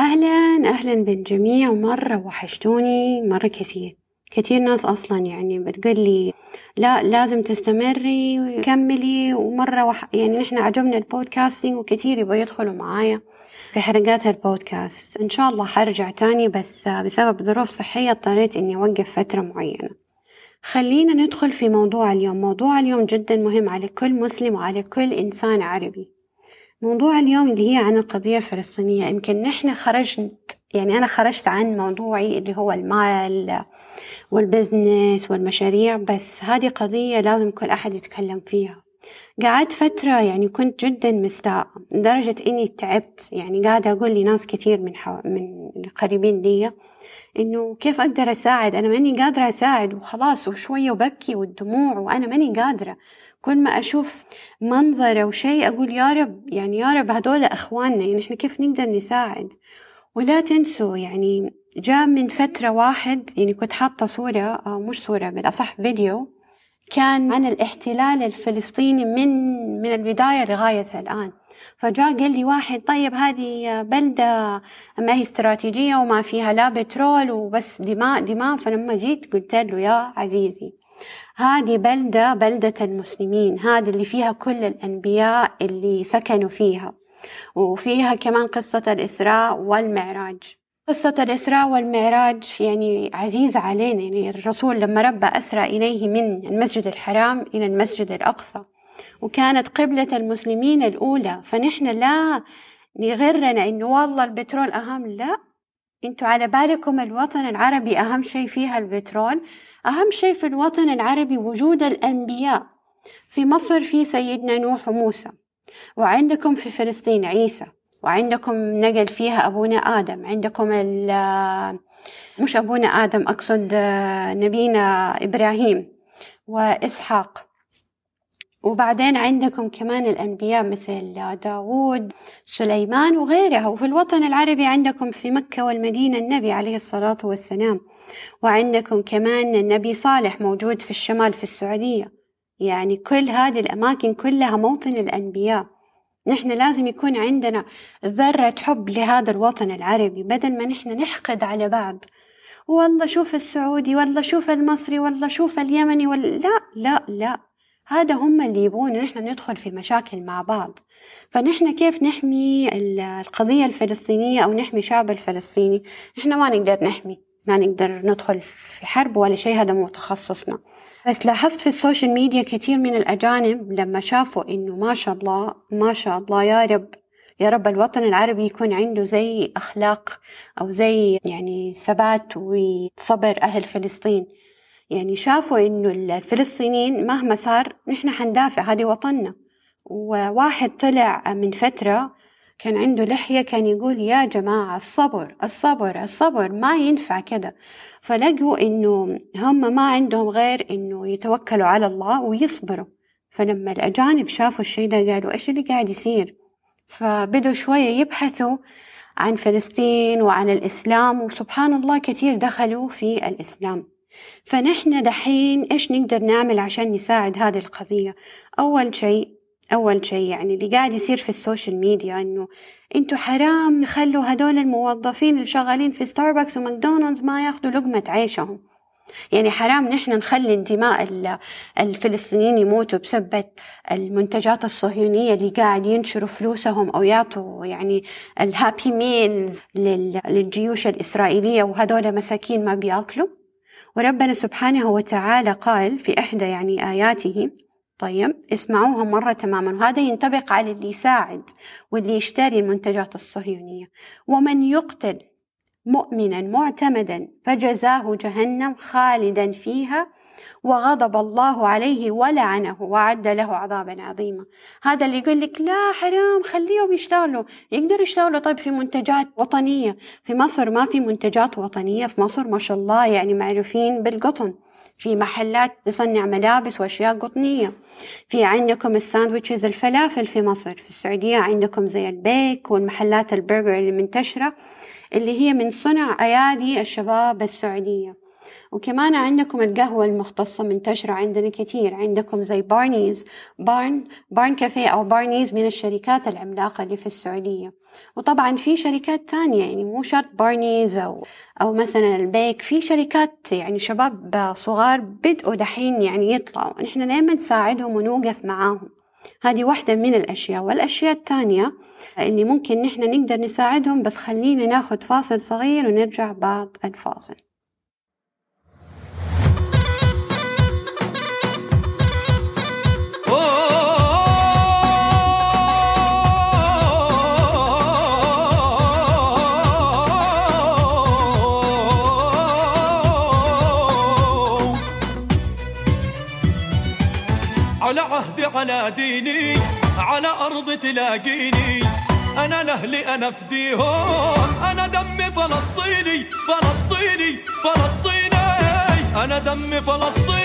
أهلا أهلا بالجميع مرة وحشتوني مرة كثير. كثير ناس أصلا يعني بتقول لي لا لازم تستمري وكملي ومرة وح... يعني نحن عجبنا البودكاستينج وكثير يبغوا يدخلوا معايا في حلقات البودكاست. إن شاء الله حرجع تاني بس بسبب ظروف صحية اضطريت إني أوقف فترة معينة. خلينا ندخل في موضوع اليوم. موضوع اليوم جدا مهم على كل مسلم وعلى كل إنسان عربي. موضوع اليوم اللي هي عن القضية الفلسطينية. يمكن نحن خرجت يعني أنا خرجت عن موضوعي اللي هو المال والبزنس والمشاريع بس هذه قضية لازم كل أحد يتكلم فيها. قعدت فترة يعني كنت جدا مستاء لدرجة إني تعبت. يعني قاعدة أقول لناس كثير من حو... من القريبين لي إنه كيف أقدر أساعد؟ أنا ماني قادرة أساعد وخلاص وشوية وبكي والدموع وأنا ماني قادرة. كل ما أشوف منظر أو شيء أقول يا رب يعني يا رب هدول أخواننا يعني إحنا كيف نقدر نساعد؟ ولا تنسوا يعني جاء من فترة واحد يعني كنت حاطة صورة أو مش صورة بالأصح فيديو كان عن الاحتلال الفلسطيني من من البداية لغاية الآن. فجاء قال لي واحد طيب هذه بلدة ما هي استراتيجية وما فيها لا بترول وبس دماء دماء. فلما جيت قلت له يا عزيزي هذه بلدة بلدة المسلمين هذه اللي فيها كل الأنبياء اللي سكنوا فيها وفيها كمان قصة الإسراء والمعراج. قصة الإسراء والمعراج يعني عزيزة علينا يعني الرسول لما ربى أسرى إليه من المسجد الحرام إلى المسجد الأقصى. وكانت قبلة المسلمين الأولى. فنحن لا نغرنا إنه والله البترول أهم. لا. أنتوا على بالكم الوطن العربي أهم شيء فيها البترول. أهم شيء في الوطن العربي وجود الأنبياء. في مصر في سيدنا نوح وموسى. وعندكم في فلسطين عيسى. وعندكم نقل فيها أبونا آدم. عندكم مش أبونا آدم أقصد نبينا إبراهيم وإسحاق. وبعدين عندكم كمان الأنبياء مثل داوود سليمان وغيرها. وفي الوطن العربي عندكم في مكة والمدينة النبي عليه الصلاة والسلام. وعندكم كمان النبي صالح موجود في الشمال في السعودية. يعني كل هذه الأماكن كلها موطن الأنبياء. نحن لازم يكون عندنا ذرة حب لهذا الوطن العربي بدل ما نحن نحقد على بعض. والله شوف السعودي والله شوف المصري والله شوف اليمني ولا لا لا لا. هذا هم اللي يبون نحن ندخل في مشاكل مع بعض. فنحن كيف نحمي القضية الفلسطينية أو نحمي الشعب الفلسطيني؟ نحن ما نقدر نحمي ما نقدر ندخل في حرب ولا شيء هذا مو تخصصنا. بس لاحظت في السوشيال ميديا كثير من الأجانب لما شافوا إنه ما شاء الله ما شاء الله يا رب يا رب الوطن العربي يكون عنده زي أخلاق أو زي يعني ثبات وصبر أهل فلسطين. يعني شافوا إنه الفلسطينيين مهما صار نحن حندافع هذه وطننا. وواحد طلع من فترة كان عنده لحية كان يقول يا جماعة الصبر الصبر الصبر ما ينفع كده. فلقوا إنه هم ما عندهم غير إنه يتوكلوا على الله ويصبروا. فلما الأجانب شافوا الشي ده قالوا إيش اللي قاعد يصير؟ فبدوا شوية يبحثوا عن فلسطين وعن الإسلام وسبحان الله كثير دخلوا في الإسلام. فنحن دحين إيش نقدر نعمل عشان نساعد هذه القضية؟ أول شيء أول شيء يعني اللي قاعد يصير في ال social media إنه أنتوا حرام نخلوا هدول الموظفين اللي شغالين في ستاربكس وماكدونالدز ما ياخدوا لقمة عيشهم. يعني حرام نحن نخلي الدماء الفلسطينيين يموتوا بسبة المنتجات الصهيونية اللي قاعد ينشروا فلوسهم أو يعطوا يعني ال Happy Meals للجيوش الإسرائيلية وهدول مساكين ما بيأكلوا. وربنا سبحانه وتعالى قال في إحدى يعني آياته طيب اسمعوها مرة تماما. وهذا ينطبق على اللي يساعد واللي يشتري المنتجات الصهيونية. ومن يقتل مؤمنا معتمدا فجزاه جهنم خالدا فيها وغضب الله عليه ولعنه وعد له عذابا عظيما. هذا اللي يقول لك لا حرام خليهم يشتغلوا. يقدروا يشتغلوا طيب في منتجات وطنية. في مصر ما في منتجات وطنية في مصر ما شاء الله يعني معروفين بالقطن. في محلات تصنع ملابس وأشياء قطنية. في عندكم ال sandwiches الفلافل في مصر. في السعودية عندكم زي البيك والمحلات البرجر اللي منتشرة اللي هي من صنع أيادي الشباب السعودية. وكمان عندكم القهوة المختصة منتشرة عندنا كثير. عندكم زي Barn's Barn Barn Cafe أو Barn's من الشركات العملاقة اللي في السعودية. وطبعا في شركات تانية يعني مو شرط بارنيز أو أو مثلا البيك. في شركات يعني شباب صغار بدأوا دحين يعني يطلعوا. نحن دايما نساعدهم ونوقف معاهم؟ هذه واحدة من الأشياء. والأشياء الثانية اللي ممكن نحن نقدر نساعدهم بس خلينا ناخد فاصل صغير ونرجع بعد الفاصل. على عهدي على ديني على أرض تلاقيني. أنا لأهلي أنا فديهم أنا دمي فلسطيني فلسطيني فلسطيني. أنا دمي فلسطيني.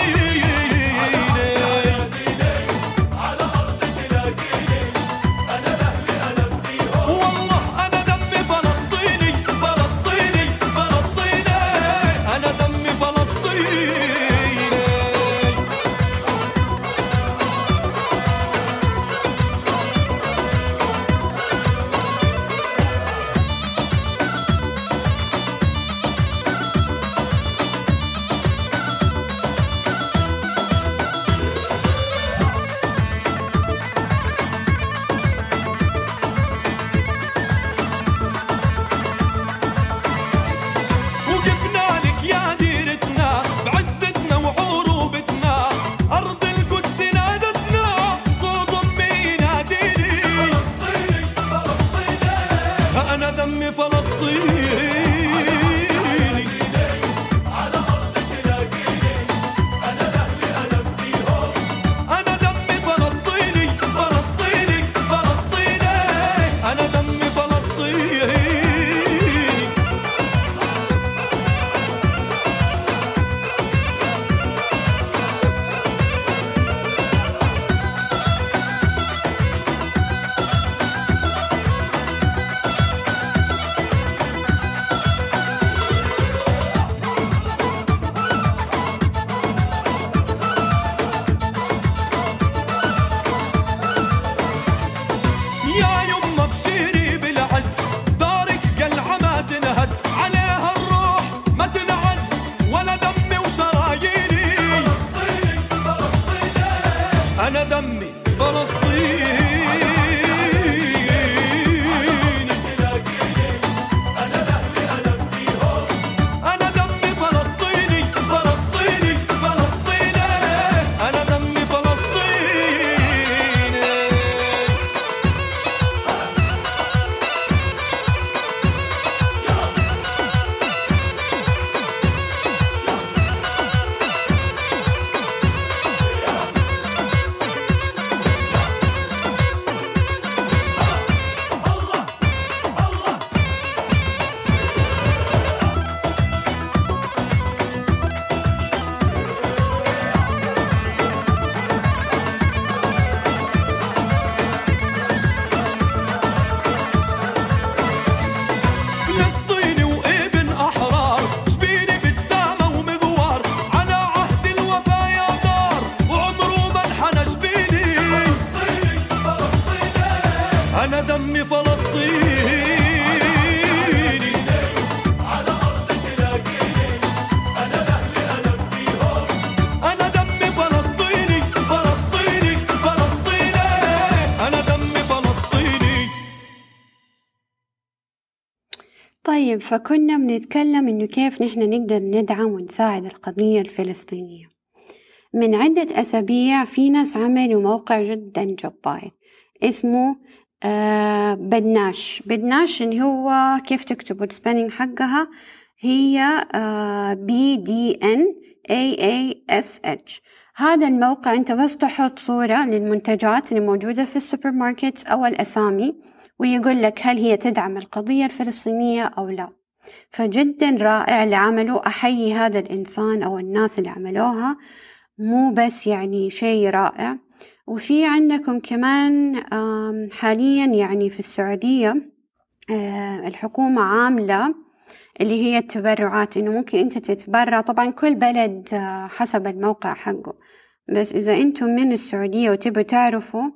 دمي طيب فكنا بنتكلم إنه كيف نحن نقدر ندعم ونساعد القضية الفلسطينية. من عدة أسابيع في ناس عملوا موقع جدا جبار اسمه آه بدناش. بدناش اللي هو كيف تكتبوا ال spelling حقها هي B D N A A S H هذا الموقع انت بس تحط صورة للمنتجات اللي موجودة في السوبر ماركت أو الأسامي ويقول لك هل هي تدعم القضية الفلسطينية أو لا. فجدا رائع اللي عمله أحيي هذا الإنسان أو الناس اللي عملوها. مو بس يعني شيء رائع. وفي عندكم كمان حاليا يعني في السعودية آه، الحكومة عاملة اللي هي التبرعات إنه ممكن أنت تتبرع. طبعا كل بلد آه، حسب الموقع حقه. بس إذا أنتم من السعودية وتبوا تعرفوا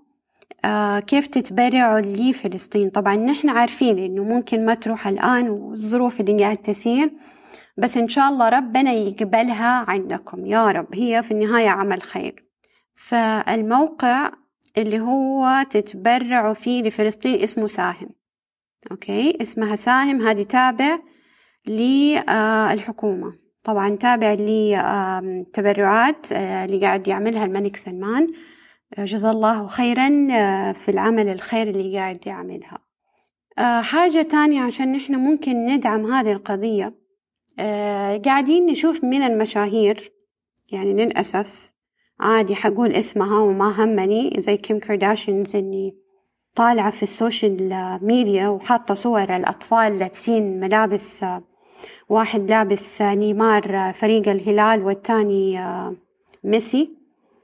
آه كيف تتبرعوا لفلسطين. طبعا نحن عارفين إنه ممكن ما تروح الآن والظروف اللي قاعد تسير بس إن شاء الله ربنا يقبلها عندكم. يا رب هي في النهاية عمل خير. فالموقع اللي هو تتبرعوا فيه لفلسطين اسمه ساهم. أوكي؟ اسمها ساهم. هذه تابع للحكومة طبعا تابع لتبرعات آه، اللي قاعد يعملها الملك سلمان. جزا الله خيرا آه، في العمل الخير اللي قاعد يعملها. آه، حاجة تانية عشان نحن ممكن ندعم هذه القضية. قاعدين نشوف من المشاهير يعني للأسف عادي حقول اسمها وما همني زي كيم كارداشيانز إني طالعة في ال social media وحاطة صور الأطفال لابسين ملابس واحد لابس نيمار فريق الهلال والتاني ميسي.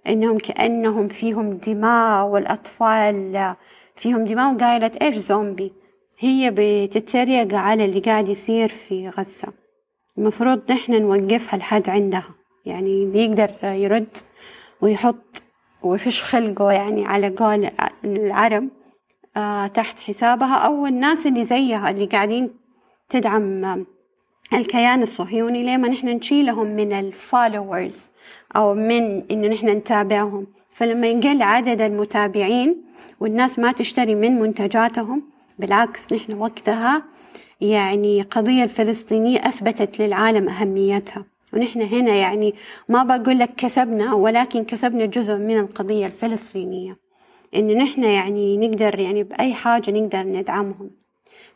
إنهم كأنهم فيهم دماء والأطفال فيهم دماء وقايلة إيش زومبي؟ هي بتتريق على اللي قاعد يصير في غزة. المفروض نحن نوقفها لحد عندها. يعني اللي يقدر يرد ويحط ويفش خلقه يعني على قول العرب آه تحت حسابها أو الناس اللي زيها اللي قاعدين تدعم الكيان الصهيوني لما نحن نشيلهم من الفولورز أو من إنه نحن نتابعهم. فلما ينقل عدد المتابعين والناس ما تشتري من منتجاتهم بالعكس نحن وقتها يعني قضية الفلسطينية أثبتت للعالم أهميتها. ونحن هنا يعني ما بقول لك كسبنا ولكن كسبنا جزء من القضية الفلسطينية. إنه نحن يعني نقدر يعني بأي حاجة نقدر ندعمهم.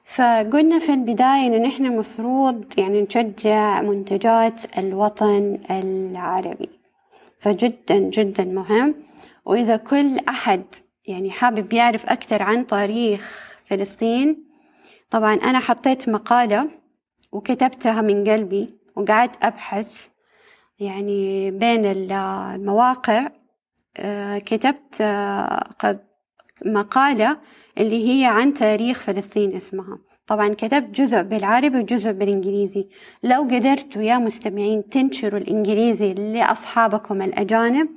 فقلنا في البداية إنه نحن مفروض يعني نشجع منتجات الوطن العربي. فجدا جدا مهم. وإذا كل أحد يعني حابب يعرف أكثر عن تاريخ فلسطين طبعا أنا حطيت مقالة وكتبتها من قلبي. وقعدت أبحث يعني بين المواقع آه، كتبت آه، مقالة اللي هي عن تاريخ فلسطين اسمها. طبعا كتبت جزء بالعربي وجزء بالإنجليزي. لو قدرتوا يا مستمعين تنشروا الإنجليزي لأصحابكم الأجانب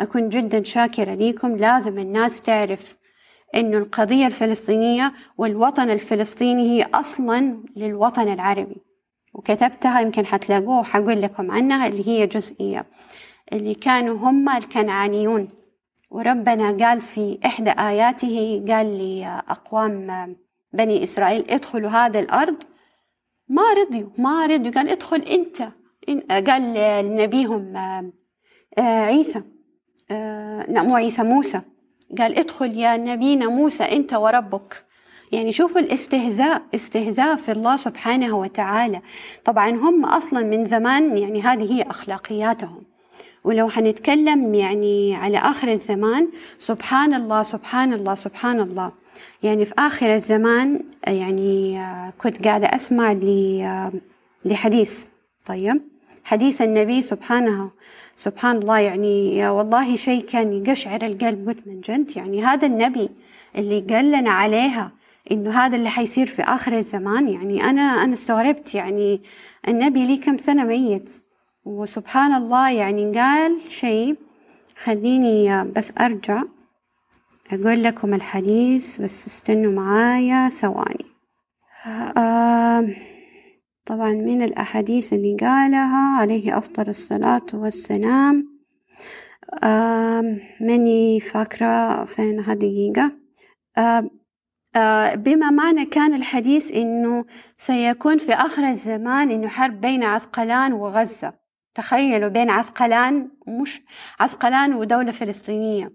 أكون جدا شاكرة ليكم. لازم الناس تعرف إنه القضية الفلسطينية والوطن الفلسطيني هي أصلا للوطن العربي. وكتبتها يمكن حتلاقوه وحقول لكم عنها اللي هي جزئية. اللي كانوا هم الكنعانيون. وربنا قال في إحدى آياته قال لأقوام بني إسرائيل ادخلوا هذا الأرض. ما رضيوا ما رضيوا. قال ادخل أنت. قال لنبيهم آه، عيسى آه، لا مو عيسى موسى. قال ادخل يا نبينا موسى أنت وربك. يعني شوفوا الاستهزاء استهزاء في الله سبحانه وتعالى. طبعا هم أصلا من زمان يعني هذه هي أخلاقياتهم. ولو حنتكلم يعني على آخر الزمان سبحان الله سبحان الله سبحان الله. يعني في آخر الزمان يعني كنت قاعدة أسمع لحديث. طيب حديث النبي سبحانه سبحان الله يعني والله شيء كان يقشعر القلب. قلت من جد؟ يعني هذا النبي اللي قال لنا عليها. إنه هذا اللي حيصير في آخر الزمان. يعني أنا أنا استغربت. يعني النبي لي كم سنة ميت؟ وسبحان الله يعني قال شيء خليني بس أرجع أقول لكم الحديث بس استنوا معايا ثواني. آه طبعا من الأحاديث اللي قالها عليه أفضل الصلاة والسلام. آه ماني فاكرة فين آه، بما معنى كان الحديث إنه سيكون في آخر الزمان إنه حرب بين عسقلان وغزة. تخيلوا بين عسقلان مش عسقلان ودولة فلسطينية.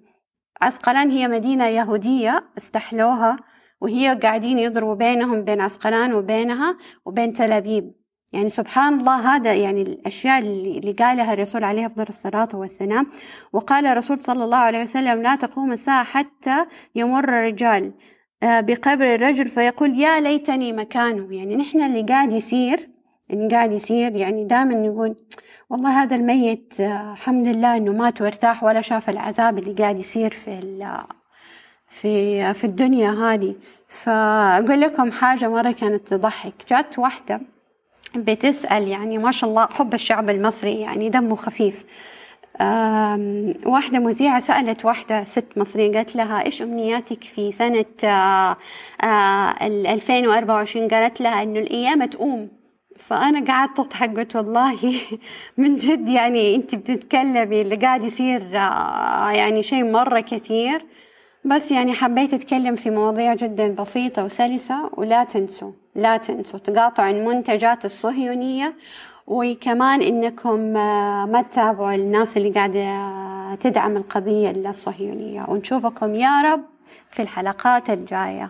عسقلان هي مدينة يهودية استحلوها وهي قاعدين يضربوا بينهم بين عسقلان وبينها وبين تل أبيب. يعني سبحان الله هذا يعني الأشياء اللي قالها الرسول عليه أفضل الصلاة والسلام. وقال الرسول صلى الله عليه وسلم لا تقوم الساعة حتى يمر الرجال آه، بقبر الرجل فيقول يا ليتني مكانه. يعني نحن اللي قاعد يصير اللي قاعد يصير يعني دائما نقول والله هذا الميت آه، الحمد لله إنه مات وارتاح ولا شاف العذاب اللي قاعد يصير في في في الدنيا هذه. فأقول لكم حاجة مرة كانت تضحك. جات واحدة بتسأل يعني ما شاء الله حب الشعب المصري يعني دمه خفيف. واحدة مذيعة سألت واحدة ست مصرية قالت لها إيش أمنياتك في سنة آه، آه، ال 2024 قالت لها إنه القيامة تقوم. فأنا قعدت أضحك قلت والله من جد يعني أنت بتتكلمي اللي قاعد يصير يعني شيء مرة كثير. بس يعني حبيت أتكلم في مواضيع جدا بسيطة وسلسة ولا تنسوا لا تنسوا تقاطعوا المنتجات الصهيونية وكمان إنكم آه، ما تتابعوا الناس اللي قاعدة تدعم القضية الصهيونية. ونشوفكم يا رب في الحلقات الجاية.